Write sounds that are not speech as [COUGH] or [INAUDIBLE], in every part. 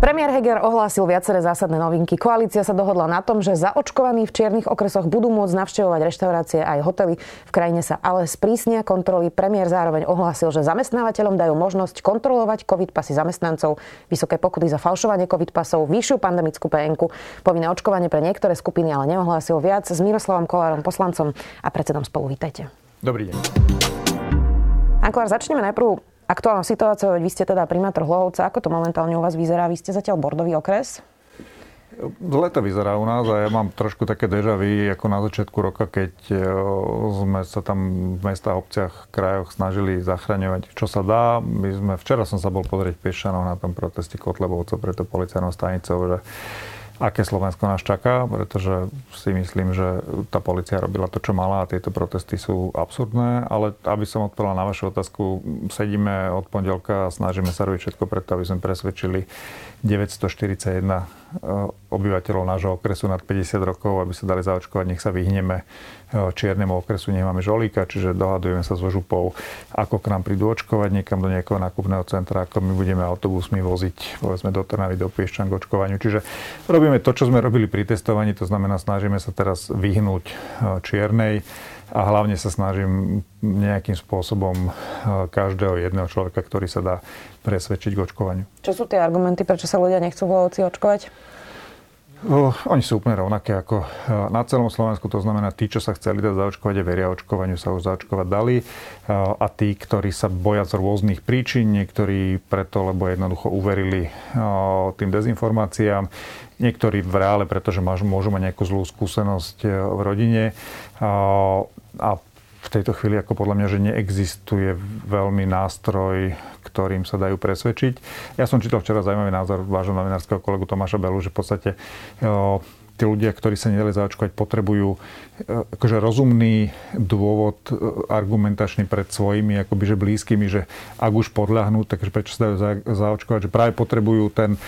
Premiér Heger ohlásil viaceré zásadné novinky. Koalícia sa dohodla na tom, že zaočkovaní v čiernych okresoch budú môcť navštevovať reštaurácie aj hotely. V krajine sa ale sprísnia kontroly. Premiér zároveň ohlásil, že zamestnávateľom dajú možnosť kontrolovať covid pasy zamestnancov, vysoké pokuty za falšovanie covid pasov, vyššiu pandemickú PNK, povinné očkovanie pre niektoré skupiny, ale neohlásil viac. S Miroslavom Kolárom, poslancom a predsedom spolu. Vítajte. Dobrý deň. Ako začneme najprv aktuálna situácia, vy ste teda primátor Hlohovca, ako to momentálne u vás vyzerá? Vy ste zatiaľ bordový okres? Zle to vyzerá u nás a ja mám trošku také deja vu ako na začiatku roka, keď e, sme sa tam v mestách, obciach, krajoch snažili zachraňovať, čo sa dá. My sme, včera som sa bol pozrieť Piešťanov na tom proteste Kotlebovcov preto policajnou stanicou, že aké Slovensko nás čaká, pretože si myslím, že tá policia robila to, čo mala a tieto protesty sú absurdné, ale aby som odpovedal na vašu otázku, sedíme od pondelka a snažíme sa robiť všetko preto, aby sme presvedčili 941 eh, obyvateľov nášho okresu nad 50 rokov, aby sa dali zaočkovať, nech sa vyhneme eh, čiernemu okresu, nemáme žolíka, čiže dohadujeme sa s župou, ako k nám prídu očkovať niekam do nejakého nákupného centra, ako my budeme autobusmi voziť, povedzme do Trnavy, do Piešťan k očkovaniu. Čiže robíme to, čo sme robili pri testovaní, to znamená, snažíme sa teraz vyhnúť eh, čiernej a hlavne sa snažím nejakým spôsobom eh, každého jedného človeka, ktorý sa dá presvedčiť k očkovaniu. Čo sú tie argumenty, prečo sa ľudia nechcú v očkovať? Oni sú úplne rovnaké ako eh, na celom Slovensku, to znamená, tí, čo sa chceli dať zaočkovať a veria očkovaniu, sa už zaočkovať dali a tí, ktorí sa boja z rôznych príčin, niektorí preto, lebo jednoducho uverili tým dezinformáciám, niektorí v reále, pretože môžu mať nejakú zlú skúsenosť v rodine a v tejto chvíli ako podľa mňa, že neexistuje veľmi nástroj, ktorým sa dajú presvedčiť. Ja som čítal včera zaujímavý názor vášho novinárskeho kolegu Tomáša Belu, že v podstate tí ľudia, ktorí sa nedali zaočkovať, potrebujú akože rozumný dôvod argumentačný pred svojimi akoby, že blízkymi, že ak už podľahnú, takže prečo sa dajú zaočkovať, že práve potrebujú ten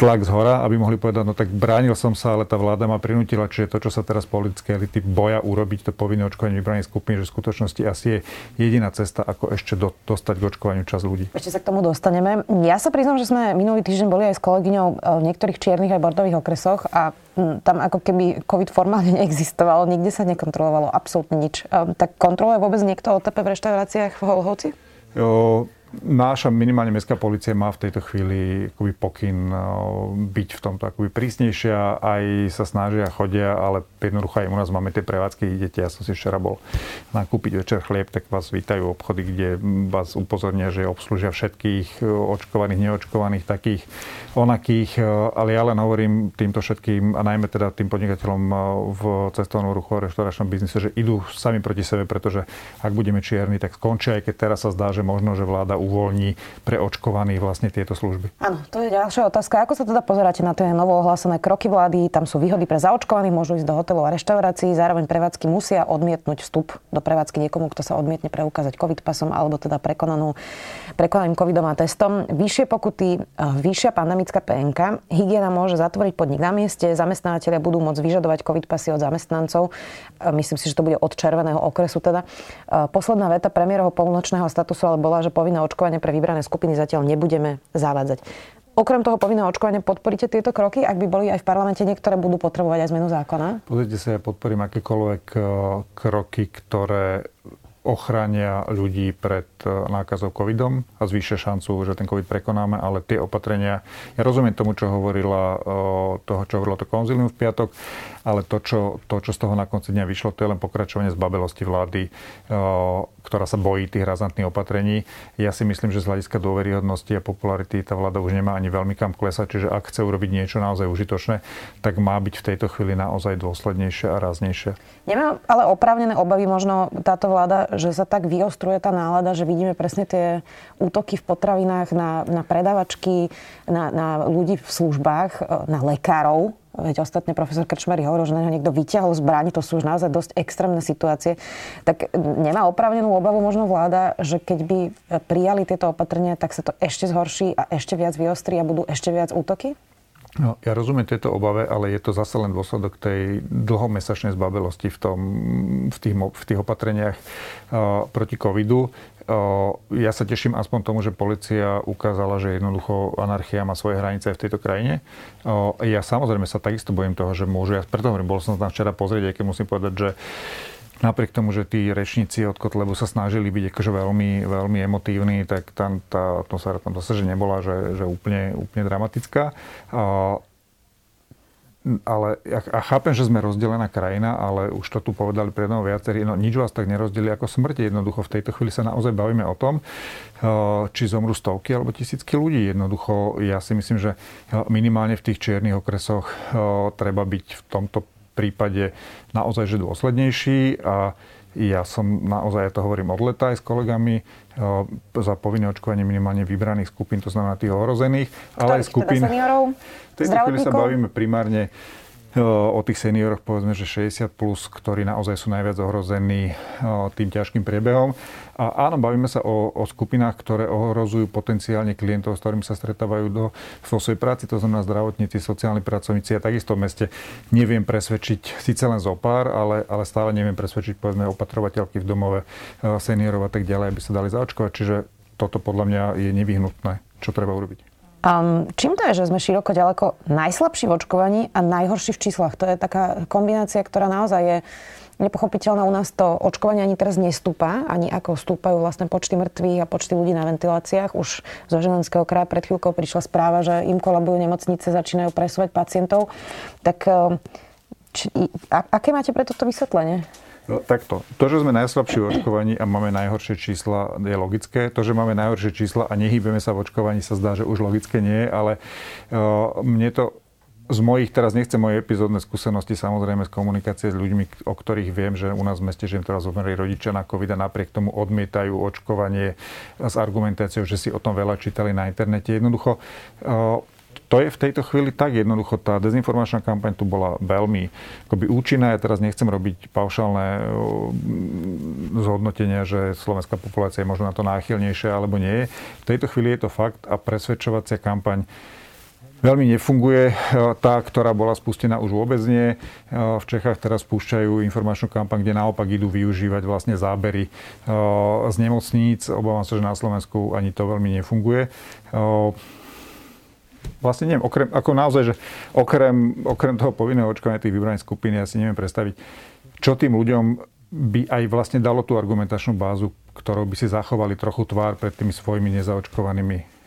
tlak z hora, aby mohli povedať, no tak bránil som sa, ale tá vláda ma prinútila, čiže to, čo sa teraz politické elity boja urobiť, to povinné očkovanie vybraných skupín, že v skutočnosti asi je jediná cesta, ako ešte do, dostať k očkovaniu čas ľudí. Ešte sa k tomu dostaneme. Ja sa priznám, že sme minulý týždeň boli aj s kolegyňou e, v niektorých čiernych aj bordových okresoch a tam ako keby COVID formálne [LAUGHS] neexistoval, nikde sa nekontrolovalo absolútne nič. E, tak kontroluje vôbec niekto OTP v reštauráciách v Holhovci? Jo, Náša minimálne mestská policia má v tejto chvíli akoby pokyn byť v tomto akoby prísnejšia, aj sa snažia, chodia, ale jednoducho aj u nás máme tie prevádzky, idete, ja som si včera bol nakúpiť večer chlieb, tak vás vítajú obchody, kde vás upozornia, že obslúžia všetkých očkovaných, neočkovaných, takých, onakých, ale ja len hovorím týmto všetkým a najmä teda tým podnikateľom v cestovnom ruchu a reštauračnom biznise, že idú sami proti sebe, pretože ak budeme čierni, tak skončia, aj keď teraz sa zdá, že možno, že vláda uvoľní pre očkovaných vlastne tieto služby. Áno, to je ďalšia otázka. Ako sa teda pozeráte na tie novo ohlásené kroky vlády? Tam sú výhody pre zaočkovaných, môžu ísť do hotelov a reštaurácií, zároveň prevádzky musia odmietnúť vstup do prevádzky niekomu, kto sa odmietne preukázať COVID pasom alebo teda prekonanú, prekonaným covidom testom. Vyššie pokuty, e, vyššia pandemická PNK, hygiena môže zatvoriť podnik na mieste, zamestnávateľia budú môcť vyžadovať COVID pasy od zamestnancov. E, myslím si, že to bude od červeného okresu teda. E, posledná veta premiérovho polnočného statusu ale bola, že povinné očkovanie pre vybrané skupiny zatiaľ nebudeme zavádzať. Okrem toho povinného očkovania podporíte tieto kroky, ak by boli aj v parlamente niektoré budú potrebovať aj zmenu zákona? Pozrite sa, ja podporím akékoľvek eh, kroky, ktoré ochránia ľudí pred e, nákazou covidom a zvýšia šancu, že ten covid prekonáme, ale tie opatrenia, ja rozumiem tomu, čo hovorila, e, toho, čo hovorilo to konzilium v piatok, ale to čo, to, čo z toho na konci dňa vyšlo, to je len pokračovanie zbabelosti vlády, e, ktorá sa bojí tých razantných opatrení. Ja si myslím, že z hľadiska dôveryhodnosti a popularity tá vláda už nemá ani veľmi kam klesať, čiže ak chce urobiť niečo naozaj užitočné, tak má byť v tejto chvíli naozaj dôslednejšia a ráznejšia. Nemá ale oprávnené obavy možno táto vláda, že sa tak vyostruje tá nálada, že vidíme presne tie útoky v potravinách na, na predavačky, na, na ľudí v službách, e, na lekárov, Veď ostatne profesor Krčmery hovoril, že na neho niekto vyťahol zbraň, to sú už naozaj dosť extrémne situácie. Tak nemá oprávnenú obavu možno vláda, že keď by prijali tieto opatrenia, tak sa to ešte zhorší a ešte viac vyostrí a budú ešte viac útoky? No, ja rozumiem tieto obave, ale je to zase len dôsledok tej dlhomesačnej zbabelosti v, tom, v, tých, v tých opatreniach uh, proti covidu. Ja sa teším aspoň tomu, že policia ukázala, že jednoducho anarchia má svoje hranice aj v tejto krajine. Ja samozrejme sa takisto bojím toho, že môžu, ja preto hovorím, bol som tam včera pozrieť, aj keď musím povedať, že napriek tomu, že tí rečníci od Kotlebu sa snažili byť akože veľmi, veľmi emotívni, tak tam tá atmosféra tam zase že nebola, že, že úplne, úplne dramatická. Ale a chápem, že sme rozdelená krajina, ale už to tu povedali pred mnou viacerí, no nič vás tak nerozdeli ako smrti. Jednoducho v tejto chvíli sa naozaj bavíme o tom, či zomru stovky alebo tisícky ľudí. Jednoducho ja si myslím, že minimálne v tých čiernych okresoch treba byť v tomto prípade naozaj že dôslednejší a ja som naozaj, ja to hovorím od leta aj s kolegami, za povinné očkovanie minimálne vybraných skupín, to znamená tých ohrozených, ale aj teda skupín... Teda seniorov, v tejto chvíli sa bavíme primárne o tých senioroch povedzme, že 60 plus, ktorí naozaj sú najviac ohrození tým ťažkým priebehom. A áno, bavíme sa o, o skupinách, ktoré ohrozujú potenciálne klientov, s ktorými sa stretávajú do, vo svojej práci, to znamená zdravotníci, sociálni pracovníci. Ja takisto v meste neviem presvedčiť, síce len zo pár, ale, ale stále neviem presvedčiť povedzme opatrovateľky v domove seniorov a tak ďalej, aby sa dali zaočkovať. Čiže toto podľa mňa je nevyhnutné, čo treba urobiť. Um, čím to je, že sme široko ďaleko najslabší v očkovaní a najhorší v číslach? To je taká kombinácia, ktorá naozaj je nepochopiteľná. U nás to očkovanie ani teraz nestúpa, ani ako stúpajú vlastne počty mŕtvych a počty ľudí na ventiláciách. Už zo Žilenského kraja pred chvíľkou prišla správa, že im kolabujú nemocnice, začínajú presúvať pacientov. Tak ehm, či, a, aké máte pre toto vysvetlenie? No, takto. To, že sme najslabší v očkovaní a máme najhoršie čísla, je logické. To, že máme najhoršie čísla a nehýbeme sa v očkovaní, sa zdá, že už logické nie, ale uh, mne to z mojich, teraz nechcem moje epizódne skúsenosti, samozrejme z komunikácie s ľuďmi, o ktorých viem, že u nás v meste, že im teraz zomreli rodičia na COVID a napriek tomu odmietajú očkovanie s argumentáciou, že si o tom veľa čítali na internete. Jednoducho, uh, to je v tejto chvíli tak jednoducho. Tá dezinformačná kampaň tu bola veľmi akoby účinná. Ja teraz nechcem robiť paušálne zhodnotenia, že slovenská populácia je možno na to náchylnejšia alebo nie. V tejto chvíli je to fakt a presvedčovacia kampaň veľmi nefunguje. Tá, ktorá bola spustená, už vôbec nie. V Čechách teraz spúšťajú informačnú kampaň, kde naopak idú využívať vlastne zábery z nemocníc. Obávam sa, že na Slovensku ani to veľmi nefunguje vlastne neviem, okrem, ako naozaj, že okrem, okrem toho povinného očkovania tých vybraných skupín, ja si neviem predstaviť, čo tým ľuďom by aj vlastne dalo tú argumentačnú bázu, ktorou by si zachovali trochu tvár pred tými svojimi nezaočkovanými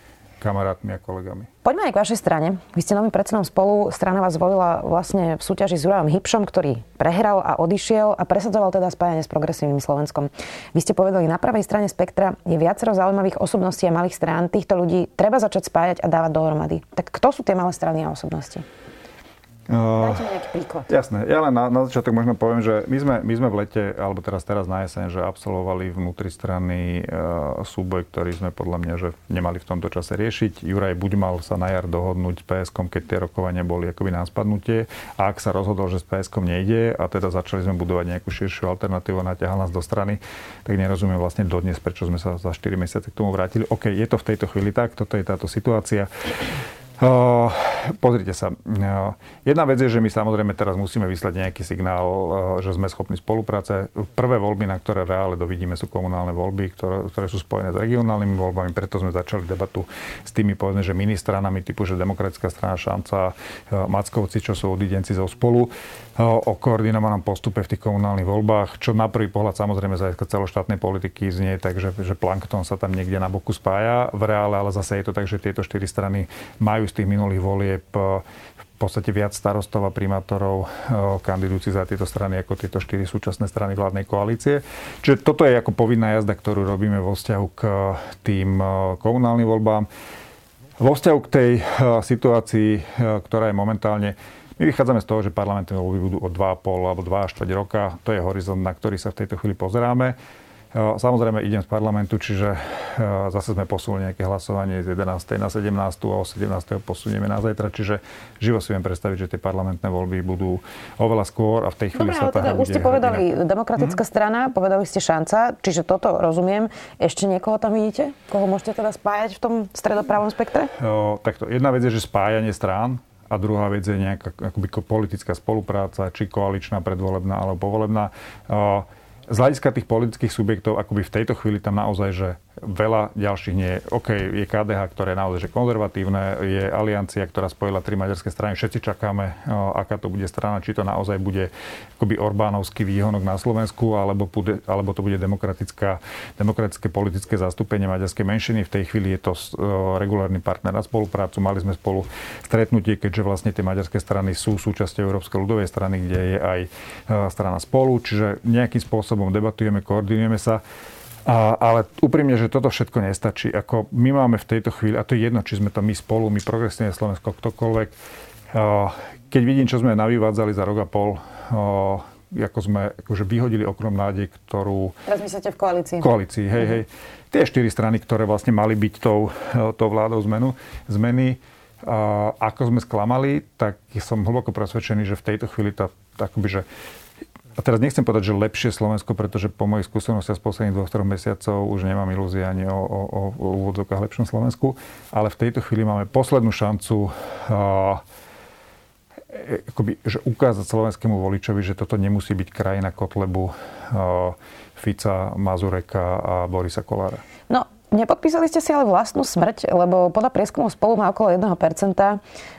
kamarátmi a kolegami. Poďme aj k vašej strane. Vy ste novým predsedom spolu. Strana vás zvolila vlastne v súťaži s Jurajom Hipšom, ktorý prehral a odišiel a presadzoval teda spájanie s progresívnym Slovenskom. Vy ste povedali, na pravej strane spektra je viacero zaujímavých osobností a malých strán. Týchto ľudí treba začať spájať a dávať dohromady. Tak kto sú tie malé strany a osobnosti? Dajte mi nejaký príklad. Jasné. Ja len na, na začiatok možno poviem, že my sme, my sme v lete, alebo teraz teraz na jeseň, že absolvovali vnútri strany uh, súboj, ktorý sme podľa mňa že nemali v tomto čase riešiť. Juraj buď mal sa na jar dohodnúť s PSK, keď tie rokovania boli akoby na spadnutie. A ak sa rozhodol, že s PSK nejde a teda začali sme budovať nejakú širšiu alternatívu a naťahal nás do strany, tak nerozumiem vlastne dodnes, prečo sme sa za 4 mesiace k tomu vrátili. OK, je to v tejto chvíli tak, toto je táto situácia. Uh, pozrite sa. Uh, jedna vec je, že my samozrejme teraz musíme vyslať nejaký signál, uh, že sme schopní spolupráce. Prvé voľby, na ktoré reále dovidíme, sú komunálne voľby, ktoré, ktoré sú spojené s regionálnymi voľbami, preto sme začali debatu s tými, povedzme, že ministranami typu, že Demokratická strana Šanca, Mackovci, čo sú odidenci zo spolu, o koordinovanom postupe v tých komunálnych voľbách, čo na prvý pohľad samozrejme z celoštátnej politiky znie tak, že, plankton sa tam niekde na boku spája v reále, ale zase je to tak, že tieto štyri strany majú z tých minulých volieb v podstate viac starostov a primátorov kandidujúci za tieto strany ako tieto štyri súčasné strany vládnej koalície. Čiže toto je ako povinná jazda, ktorú robíme vo vzťahu k tým komunálnym voľbám. Vo vzťahu k tej situácii, ktorá je momentálne my vychádzame z toho, že parlamentné voľby budú o 2,5 alebo 2 4 roka. To je horizont, na ktorý sa v tejto chvíli pozeráme. Samozrejme idem z parlamentu, čiže zase sme posunuli nejaké hlasovanie z 11. na 17. a o 17. posunieme na zajtra, čiže živo si viem predstaviť, že tie parlamentné voľby budú oveľa skôr a v tej chvíli Dobre, sa tá teda už ste povedali inak. demokratická mm-hmm. strana, povedali ste šanca, čiže toto rozumiem. Ešte niekoho tam vidíte? Koho môžete teda spájať v tom stredopravom spektre? O, takto, jedna vec je, že spájanie strán, a druhá vec je nejaká akoby politická spolupráca, či koaličná, predvolebná alebo povolebná. Z hľadiska tých politických subjektov, akoby v tejto chvíli tam naozaj, že veľa ďalších nie. OK, je KDH, ktoré je naozaj že konzervatívne, je aliancia, ktorá spojila tri maďarské strany. Všetci čakáme, aká to bude strana, či to naozaj bude akoby Orbánovský výhonok na Slovensku, alebo, bude, alebo to bude demokratická, demokratické politické zastúpenie maďarskej menšiny. V tej chvíli je to regulárny partner na spoluprácu. Mali sme spolu stretnutie, keďže vlastne tie maďarské strany sú súčasťou Európskej ľudovej strany, kde je aj strana spolu. Čiže nejakým spôsobom debatujeme, koordinujeme sa. A, ale úprimne, že toto všetko nestačí. Ako my máme v tejto chvíli, a to je jedno, či sme to my spolu, my progresívne Slovensko, ktokoľvek, keď vidím, čo sme navyvádzali za rok a pol, ako sme akože vyhodili okrom nádej, ktorú... Teraz myslíte v koalícii. V koalícii, hej, hej. Tie štyri strany, ktoré vlastne mali byť tou, tou vládou zmenu, zmeny, ako sme sklamali, tak som hlboko presvedčený, že v tejto chvíli tá, akoby, že a teraz nechcem povedať, že lepšie Slovensko, pretože po mojich skúsenostiach z posledných dvoch, troch mesiacov už nemám ilúzie ani o, o, o, o lepšom Slovensku, ale v tejto chvíli máme poslednú šancu uh, akoby, že ukázať slovenskému voličovi, že toto nemusí byť krajina Kotlebu, uh, Fica, Mazureka a Borisa Kolára. No, Nepodpísali ste si ale vlastnú smrť, lebo podľa prieskumov spolu má okolo 1%.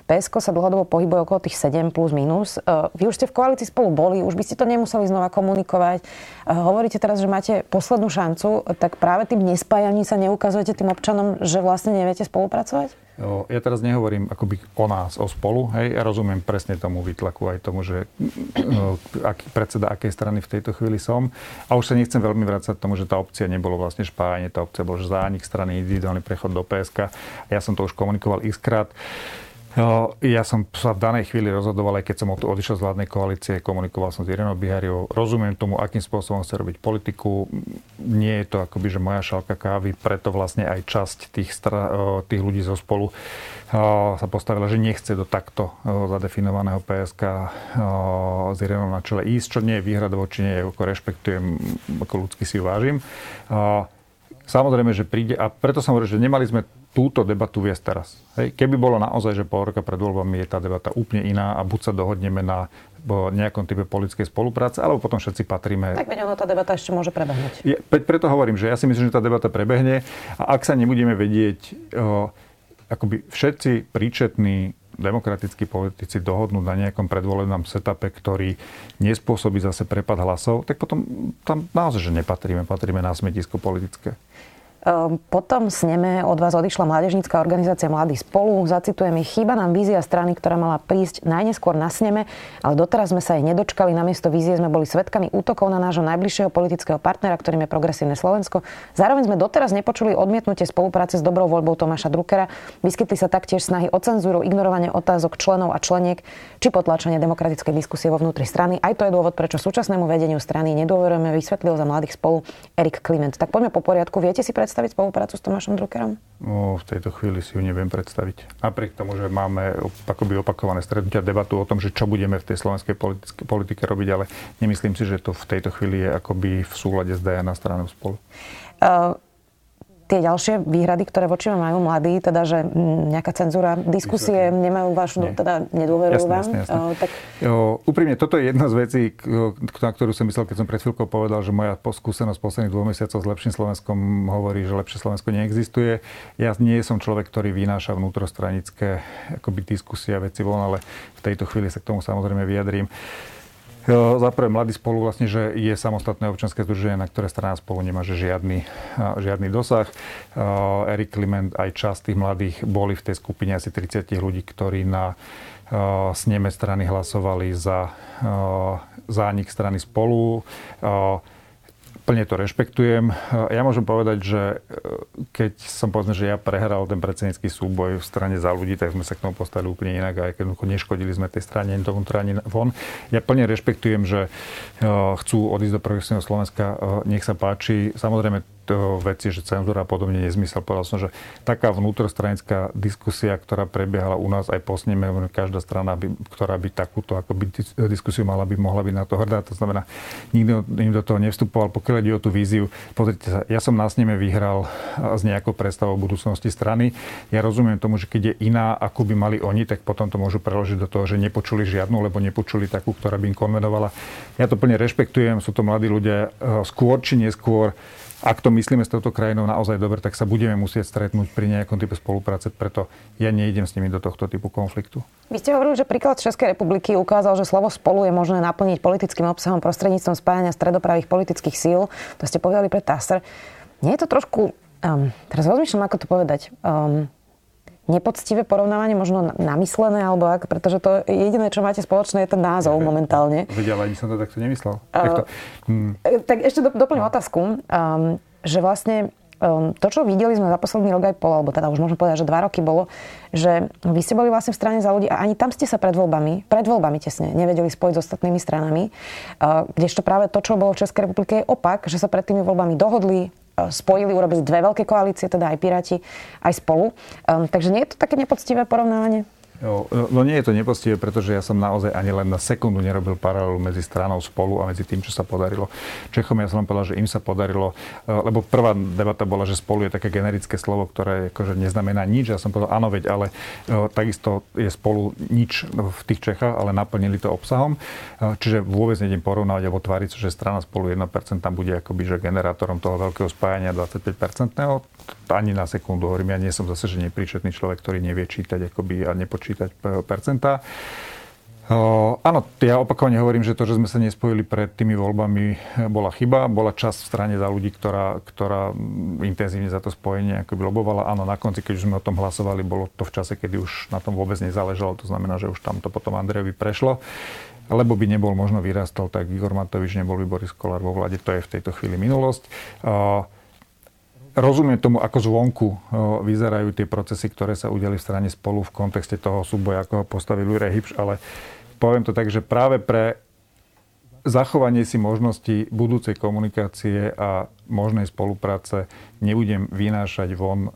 PSK sa dlhodobo pohybuje okolo tých 7 plus minus. E, vy už ste v koalícii spolu boli, už by ste to nemuseli znova komunikovať. E, hovoríte teraz, že máte poslednú šancu, tak práve tým nespájaním sa neukazujete tým občanom, že vlastne neviete spolupracovať? Ja teraz nehovorím akoby o nás, o spolu. Hej. Ja rozumiem presne tomu výtlaku aj tomu, že aký predseda akej strany v tejto chvíli som. A už sa nechcem veľmi vrácať tomu, že tá opcia nebolo vlastne spájanie, tá opcia bol zánik strany, individuálny prechod do PSK. Ja som to už komunikoval x krát. Ja som sa v danej chvíli rozhodoval, aj keď som odišiel z vládnej koalície, komunikoval som s Irenou Bihariou, rozumiem tomu, akým spôsobom chce robiť politiku. Nie je to akoby, že moja šálka kávy, preto vlastne aj časť tých, stra, tých ľudí zo spolu sa postavila, že nechce do takto zadefinovaného PSK s Irenou na čele ísť, čo nie je výhrada voči nej, ako rešpektujem, ako ľudsky si ju vážim. Samozrejme, že príde, a preto som hovoril, že nemali sme túto debatu viesť teraz. Hej. Keby bolo naozaj, že pol roka pred voľbami je tá debata úplne iná a buď sa dohodneme na nejakom type politickej spolupráce, alebo potom všetci patríme. Tak veď ono tá debata ešte môže prebehnúť. Ja, preto hovorím, že ja si myslím, že tá debata prebehne a ak sa nebudeme vedieť o, akoby všetci príčetní demokratickí politici dohodnúť na nejakom predvolebnom setupe, ktorý nespôsobí zase prepad hlasov, tak potom tam naozaj, že nepatríme, patríme na smetisko politické. Ehm, potom sneme od vás odišla mládežnícka organizácia Mladí spolu. Zacitujem ich, chýba nám vízia strany, ktorá mala prísť najneskôr na sneme, ale doteraz sme sa jej nedočkali. Namiesto vízie sme boli svetkami útokov na nášho najbližšieho politického partnera, ktorým je Progresívne Slovensko. Zároveň sme doteraz nepočuli odmietnutie spolupráce s dobrou voľbou Tomáša Druckera. Vyskytli sa taktiež snahy o cenzúru, ignorovanie otázok členov a členiek či potlačenie demokratickej diskusie vo vnútri strany. Aj to je dôvod, prečo súčasnému vedeniu strany nedôverujeme, vysvetlil za mladých spolu Erik Kliment. Tak poďme po poriadku. Viete si predstaviť predstaviť spoluprácu s Tomášom Druckerom? No, v tejto chvíli si ju neviem predstaviť. Napriek tomu, že máme akoby opakované stretnutia, debatu o tom, že čo budeme v tej slovenskej politike, politike robiť, ale nemyslím si, že to v tejto chvíli je akoby v súlade s DNA stranou spolu. Uh, tie ďalšie výhrady, ktoré voči vám majú mladí, teda, že nejaká cenzúra, diskusie nemajú vašu, Nie. teda nedôverujú vám. Jasne, jasne. O, tak... o, úprimne, toto je jedna z vecí, na ktorú som myslel, keď som pred chvíľkou povedal, že moja skúsenosť posledných dvoch mesiacov s lepším Slovenskom hovorí, že lepšie Slovensko neexistuje. Ja nie som človek, ktorý vynáša vnútrostranické akoby diskusie a veci von, ale v tejto chvíli sa k tomu samozrejme vyjadrím. Za prvé, mladý spolu vlastne, že je samostatné občanské združenie, na ktoré strana spolu nemá žiadny, žiadny dosah. Erik Kliment aj časť tých mladých boli v tej skupine asi 30 ľudí, ktorí na sneme strany hlasovali za zánik strany spolu plne to rešpektujem. Ja môžem povedať, že e, keď som povedzme, že ja prehral ten predsednícky súboj v strane za ľudí, tak sme sa k tomu postavili úplne inak aj keď neškodili sme tej strane ani dovnútra, ani von. Ja plne rešpektujem, že e, chcú odísť do progresívneho Slovenska, e, nech sa páči. Samozrejme, to veci, že cenzúra a podobne nezmysel. Povedal som, že taká vnútrostranická diskusia, ktorá prebiehala u nás aj po sneme, každá strana, by, ktorá by takúto ako by diskusiu mala by mohla byť na to hrdá. To znamená, nikto im do toho nevstupoval, pokiaľ ide o tú víziu. Pozrite sa, ja som na sneme vyhral s nejakou predstavou budúcnosti strany. Ja rozumiem tomu, že keď je iná, ako by mali oni, tak potom to môžu preložiť do toho, že nepočuli žiadnu, lebo nepočuli takú, ktorá by im konvenovala. Ja to plne rešpektujem, sú to mladí ľudia, e, skôr či neskôr ak to myslíme s touto krajinou naozaj dobre, tak sa budeme musieť stretnúť pri nejakom type spolupráce, preto ja nejdem s nimi do tohto typu konfliktu. Vy ste hovorili, že príklad Českej republiky ukázal, že slovo spolu je možné naplniť politickým obsahom prostredníctvom spájania stredopravých politických síl. To ste povedali pre TASR. Nie je to trošku, um, teraz rozmýšľam, ako to povedať, um, nepoctivé porovnávanie, možno namyslené, alebo ak, pretože to jediné, čo máte spoločné, je ten názov ja, momentálne. Vedia, ale ani som to takto nemyslel. Uh, takto. Hmm. Tak ešte do, doplním no. otázku, um, že vlastne um, to, čo videli sme za posledný rok aj pol, alebo teda už môžem povedať, že dva roky bolo, že vy ste boli vlastne v strane za ľudí a ani tam ste sa pred voľbami, pred voľbami tesne, nevedeli spojiť s ostatnými stranami, uh, kdežto práve to, čo bolo v Českej republike, je opak, že sa pred tými voľbami dohodli, spojili, urobili dve veľké koalície, teda aj Piráti, aj spolu. Um, takže nie je to také nepoctivé porovnávanie? No, no nie je to nepoctivé, pretože ja som naozaj ani len na sekundu nerobil paralelu medzi stranou spolu a medzi tým, čo sa podarilo. Čechom ja som len povedal, že im sa podarilo, e, lebo prvá debata bola, že spolu je také generické slovo, ktoré akože neznamená nič. Ja som povedal, áno, veď, ale e, takisto je spolu nič v tých Čechách, ale naplnili to obsahom. E, čiže vôbec nejdem porovnávať alebo tváriť, že strana spolu 1% tam bude akoby, že generátorom toho veľkého spájania 25-percentného. Ani na sekundu hovorím, ja nie som zase, že nepríčetný človek, ktorý nevie čítať akoby, a nepočítať počítať percentá. Uh, áno, ja opakovane hovorím, že to, že sme sa nespojili pred tými voľbami, bola chyba. Bola časť v strane za ľudí, ktorá, ktorá intenzívne za to spojenie akoby lobovala. Áno, na konci, keď už sme o tom hlasovali, bolo to v čase, kedy už na tom vôbec nezáležalo. To znamená, že už tam to potom Andrejovi prešlo. Lebo by nebol možno vyrastol, tak Igor Matovič nebol by Boris Kolár vo vláde. To je v tejto chvíli minulosť. Uh, rozumiem tomu, ako zvonku vyzerajú tie procesy, ktoré sa udeli v strane spolu v kontexte toho súboja, ako ho postavil Juraj Hipš, ale poviem to tak, že práve pre zachovanie si možnosti budúcej komunikácie a možnej spolupráce nebudem vynášať von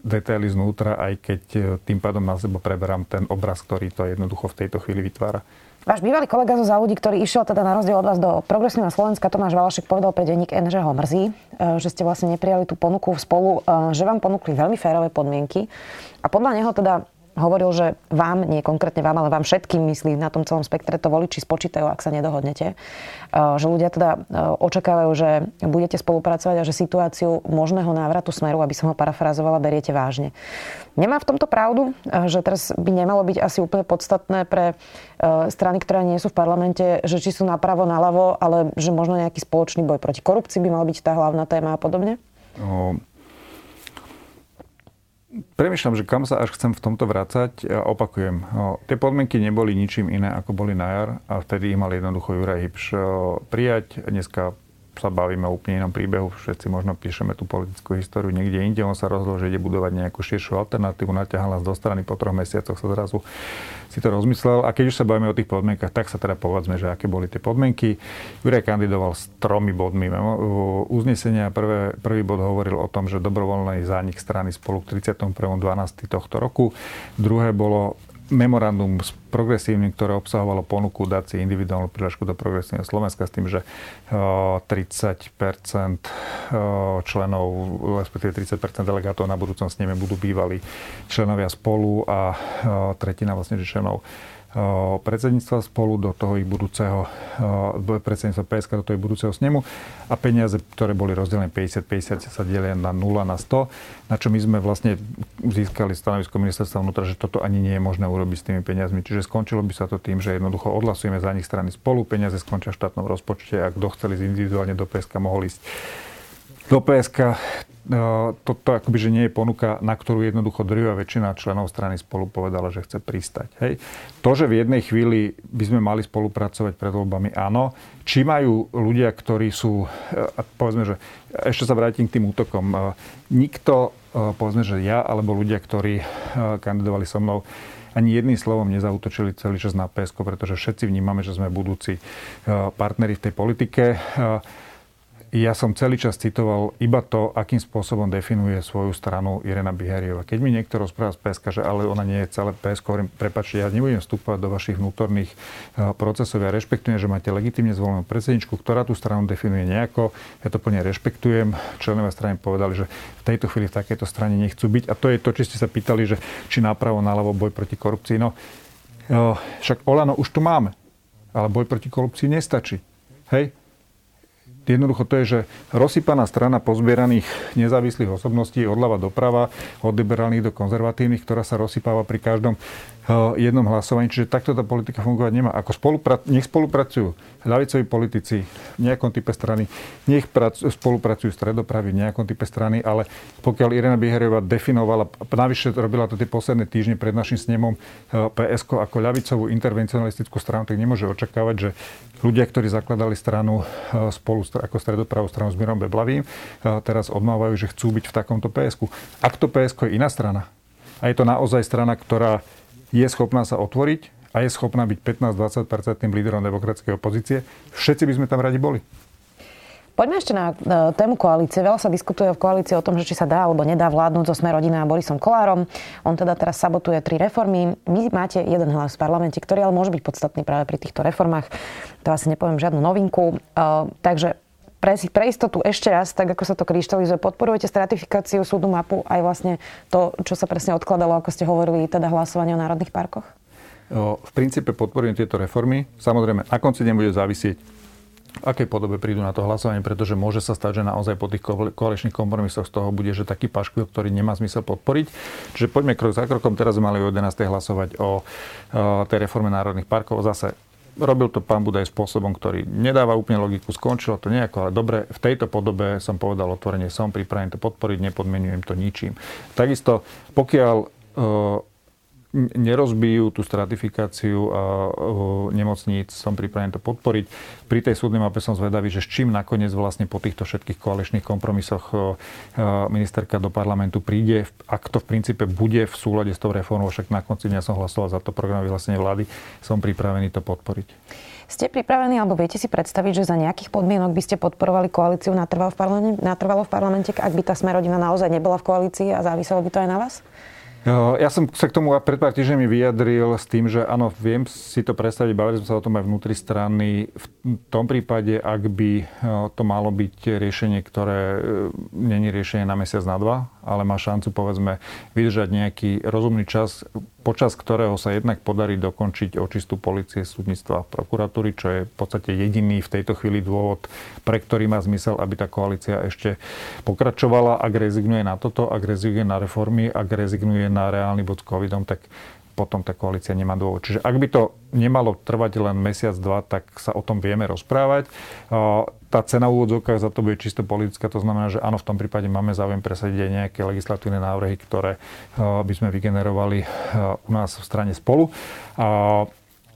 detaily znútra, aj keď e, tým pádom na seba preberám ten obraz, ktorý to jednoducho v tejto chvíli vytvára. Váš bývalý kolega zo Záľudí, ktorý išiel teda na rozdiel od vás do progresívneho Slovenska, Tomáš Valašek povedal pre denník N, že ho mrzí, e, že ste vlastne neprijali tú ponuku spolu, e, že vám ponúkli veľmi férové podmienky. A podľa neho teda hovoril, že vám, nie konkrétne vám, ale vám všetkým myslí na tom celom spektre, to voliči spočítajú, ak sa nedohodnete. Že ľudia teda očakávajú, že budete spolupracovať a že situáciu možného návratu smeru, aby som ho parafrazovala, beriete vážne. Nemá v tomto pravdu, že teraz by nemalo byť asi úplne podstatné pre strany, ktoré nie sú v parlamente, že či sú napravo, naľavo, ale že možno nejaký spoločný boj proti korupcii by mal byť tá hlavná téma a podobne? No, Premýšľam, že kam sa až chcem v tomto vrácať. Ja opakujem, tie podmienky neboli ničím iné, ako boli na jar a vtedy ich mal jednoducho Juraj Hybš prijať. Dneska sa bavíme o úplne inom príbehu, všetci možno píšeme tú politickú históriu niekde inde, on sa rozhodol, že ide budovať nejakú širšiu alternatívu, naťahal nás do strany, po troch mesiacoch sa zrazu si to rozmyslel. A keď už sa bavíme o tých podmienkach, tak sa teda povedzme, že aké boli tie podmienky. Juraj kandidoval s tromi bodmi. Uznesenia prvé, prvý bod hovoril o tom, že dobrovoľný zánik strany spolu k 31.12. tohto roku. Druhé bolo memorandum s progresívnym, ktoré obsahovalo ponuku dať si individuálnu príležku do progresívneho Slovenska s tým, že 30 členov, respektíve 30% delegátov na budúcom sneme budú bývali členovia spolu a tretina vlastne členov predsedníctva spolu do toho ich budúceho predsedníctva PSK do toho ich budúceho snemu a peniaze, ktoré boli rozdelené 50-50 sa delia na 0 na 100, na čo my sme vlastne získali stanovisko ministerstva vnútra, že toto ani nie je možné urobiť s tými peniazmi. Čiže skončilo by sa to tým, že jednoducho odhlasujeme za nich strany spolu, peniaze skončia v štátnom rozpočte a kto chceli individuálne do PSK mohol ísť do PSK toto akoby, že nie je ponuka, na ktorú jednoducho drvivá väčšina členov strany spolu povedala, že chce pristať. Hej. To, že v jednej chvíli by sme mali spolupracovať pred voľbami, áno. Či majú ľudia, ktorí sú, povedzme, že ešte sa vrátim k tým útokom. Nikto, povedzme, že ja alebo ľudia, ktorí kandidovali so mnou, ani jedným slovom nezautočili celý čas na PSK, pretože všetci vnímame, že sme budúci partneri v tej politike ja som celý čas citoval iba to, akým spôsobom definuje svoju stranu Irena Bihariova. Keď mi niekto rozpráva z PSK, že ale ona nie je celé PSK, hovorím, prepačte, ja nebudem vstúpať do vašich vnútorných e, procesov. Ja rešpektujem, že máte legitimne zvolenú predsedničku, ktorá tú stranu definuje nejako. Ja to plne rešpektujem. Členovia strany povedali, že v tejto chvíli v takejto strane nechcú byť. A to je to, či ste sa pýtali, že či napravo, naľavo boj proti korupcii. No, e, však Olano už tu máme. Ale boj proti korupcii nestačí. Hej, Jednoducho to je, že rozsypaná strana pozbieraných nezávislých osobností odľava doprava, od liberálnych do konzervatívnych, ktorá sa rozsypáva pri každom jednom hlasovaní. Čiže takto tá politika fungovať nemá. Ako spolupra- nech spolupracujú ľavicoví politici v nejakom type strany, nech prac- spolupracujú stredopravy v nejakom type strany, ale pokiaľ Irena Bihariová definovala, navyše robila to tie posledné týždne pred našim snemom eh, PSK ako ľavicovú intervencionalistickú stranu, tak nemôže očakávať, že ľudia, ktorí zakladali stranu eh, spolu ako stredopravú stranu s Mirom Beblavým, teraz odmávajú, že chcú byť v takomto PSK. Ak to PSK je iná strana, a je to naozaj strana, ktorá je schopná sa otvoriť a je schopná byť 15-20% líderom demokratickej opozície. Všetci by sme tam radi boli. Poďme ešte na e, tému koalície. Veľa sa diskutuje v koalícii o tom, že či sa dá alebo nedá vládnuť so Sme rodina a Borisom Kolárom. On teda teraz sabotuje tri reformy. Vy máte jeden hlas v parlamente, ktorý ale môže byť podstatný práve pri týchto reformách. To asi nepoviem žiadnu novinku. Uh, takže pre, pre istotu ešte raz, tak ako sa to kryštalizuje, podporujete stratifikáciu súdu mapu aj vlastne to, čo sa presne odkladalo, ako ste hovorili, teda hlasovanie o národných parkoch? V princípe podporujem tieto reformy. Samozrejme, na konci deň bude závisieť, v akej podobe prídu na to hlasovanie, pretože môže sa stať, že naozaj po tých koaličných kompromisoch z toho bude, že taký paškvil, ktorý nemá zmysel podporiť. Čiže poďme krok za krokom. Teraz mali o 11. hlasovať o, o tej reforme národných parkov. Zase robil to pán Budaj spôsobom, ktorý nedáva úplne logiku, skončilo to nejako, ale dobre, v tejto podobe som povedal otvorene, som pripravený to podporiť, nepodmenujem to ničím. Takisto, pokiaľ e, nerozbijú tú stratifikáciu nemocníc, som pripravený to podporiť. Pri tej súdnej mape som zvedavý, že s čím nakoniec vlastne po týchto všetkých koaličných kompromisoch ministerka do parlamentu príde, ak to v princípe bude v súlade s tou reformou, však na konci dňa som hlasoval za to program vyhlásenie vlády, som pripravený to podporiť. Ste pripravení, alebo viete si predstaviť, že za nejakých podmienok by ste podporovali koalíciu natrvalo v parlamente, natrvalo v parlamente ak by tá smerodina naozaj nebola v koalícii a záviselo by to aj na vás? Ja som sa k tomu pred pár týždňami vyjadril s tým, že áno, viem si to predstaviť, bavili sme sa o tom aj vnútri strany. V tom prípade, ak by to malo byť riešenie, ktoré e, není riešenie na mesiac, na dva, ale má šancu, povedzme, vydržať nejaký rozumný čas, počas ktorého sa jednak podarí dokončiť očistú policie, súdnictva a prokuratúry, čo je v podstate jediný v tejto chvíli dôvod, pre ktorý má zmysel, aby tá koalícia ešte pokračovala. Ak rezignuje na toto, ak rezignuje na reformy, ak rezignuje na reálny bod covidom, tak potom tá koalícia nemá dôvod. Čiže ak by to nemalo trvať len mesiac, dva, tak sa o tom vieme rozprávať. Tá cena v za to bude čisto politická, to znamená, že áno, v tom prípade máme záujem presadiť aj nejaké legislatívne návrhy, ktoré by sme vygenerovali u nás v strane spolu.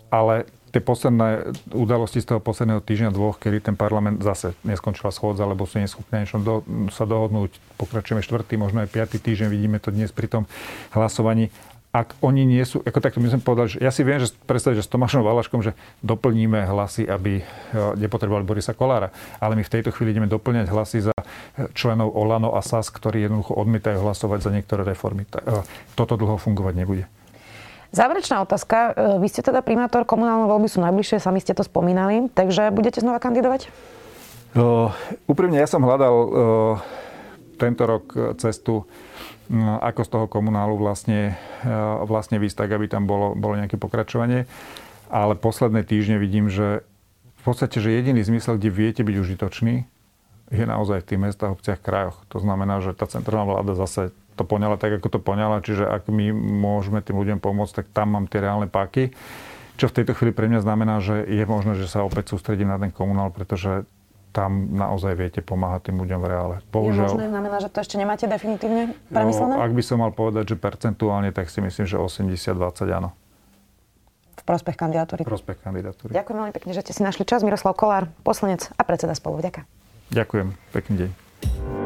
Ale tie posledné udalosti z toho posledného týždňa dvoch, kedy ten parlament zase neskončila schôdza, lebo sú neschopní niečom do, sa dohodnúť. Pokračujeme štvrtý, možno aj piatý týždeň, vidíme to dnes pri tom hlasovaní ak oni nie sú, ako takto my sme povedali, že ja si viem, že predstaviť, že s Tomášom Valaškom, že doplníme hlasy, aby e, nepotrebovali Borisa Kolára. Ale my v tejto chvíli ideme doplňať hlasy za členov Olano a SAS, ktorí jednoducho odmietajú hlasovať za niektoré reformy. E, toto dlho fungovať nebude. Záverečná otázka. E, vy ste teda primátor, komunálne voľby sú najbližšie, sami ste to spomínali, takže budete znova kandidovať? Uh, úprimne, ja som hľadal uh, tento rok cestu ako z toho komunálu vlastne, e, vlastne vysť tak, aby tam bolo, bolo nejaké pokračovanie. Ale posledné týždne vidím, že v podstate, že jediný zmysel, kde viete byť užitočný, je naozaj v tých mestách, obciach, krajoch. To znamená, že tá centrálna vláda zase to poňala tak, ako to poňala, čiže ak my môžeme tým ľuďom pomôcť, tak tam mám tie reálne páky. Čo v tejto chvíli pre mňa znamená, že je možné, že sa opäť sústredím na ten komunál, pretože tam naozaj viete pomáhať tým ľuďom v reále. Bohužiaľ, je možné, znamená, že to ešte nemáte definitívne premyslené? No, ak by som mal povedať, že percentuálne, tak si myslím, že 80-20 áno. V prospech kandidatúry. V prospech kandidatúry. Ďakujem veľmi pekne, že ste si našli čas. Miroslav Kolár, poslanec a predseda spolu. Ďakujem. Ďakujem. Pekný deň.